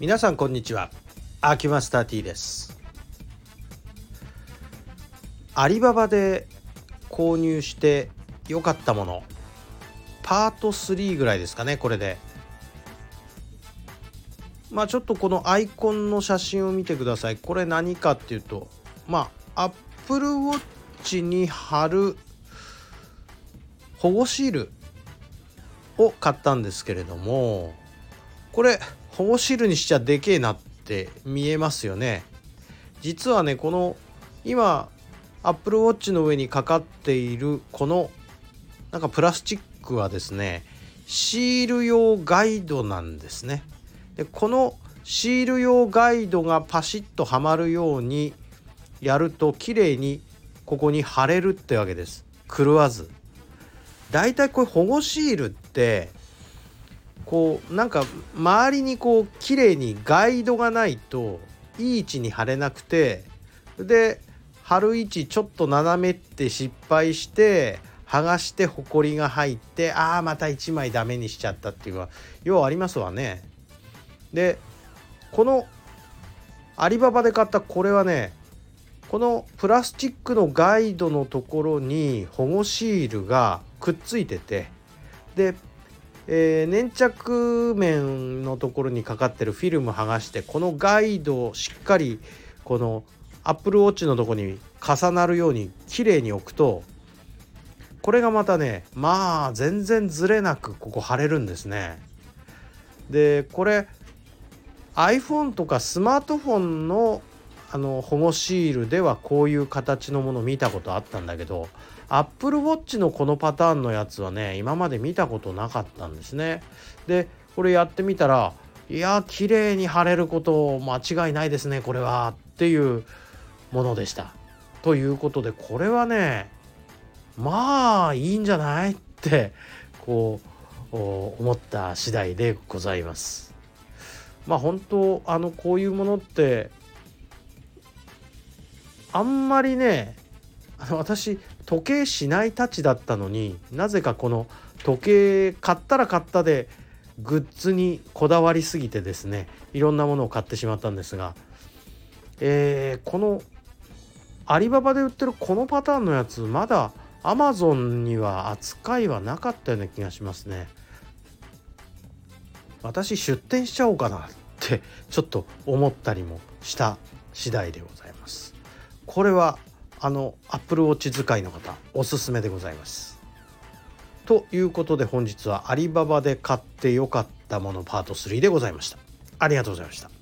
皆さんこんにちは。アキマスター T です。アリババで購入して良かったもの。パート3ぐらいですかねこれで。まあちょっとこのアイコンの写真を見てください。これ何かっていうとまあ Apple Watch に貼る保護シールを買ったんですけれどもこれ保護シールにしちゃでけえなって見えますよね。実はねこの今 Apple Watch の上にかかっているこのなんかプラスチックはですねシール用ガイドなんですね。でこのシール用ガイドがパシッとはまるようにやると綺麗にここに貼れるってわけです。狂わず。だいたいこれ保護シールってこうなんか周りにこう綺麗にガイドがないといい位置に貼れなくてで貼る位置ちょっと斜めって失敗して剥がしてホコリが入ってああまた1枚ダメにしちゃったっていうのはようありますわね。でこのアリババで買ったこれはねこのプラスチックのガイドのところに保護シールがくっついててでえー、粘着面のところにかかってるフィルム剥がしてこのガイドをしっかりこのアップルウォッチのとこに重なるように綺麗に置くとこれがまたねまあ全然ずれなくここ貼れるんですね。でこれ iPhone とかスマートフォンのあの保護シールではこういう形のもの見たことあったんだけど Apple Watch のこのパターンのやつはね今まで見たことなかったんですね。でこれやってみたらいや綺麗に貼れること間違いないですねこれはっていうものでした。ということでこれはねまあいいんじゃないってこう思った次第でございます。まあ本当あのこういうものってあんまりねあの私時計しないたちだったのになぜかこの時計買ったら買ったでグッズにこだわりすぎてですねいろんなものを買ってしまったんですが、えー、このアリババで売ってるこのパターンのやつまだアマゾンには扱いはなかったような気がしますね。私出店しちゃおうかなってちょっと思ったりもした次第でございます。これはあのアップルウォッチ使いの方おすすめでございます。ということで本日はアリババで買ってよかったものパート3でございました。ありがとうございました。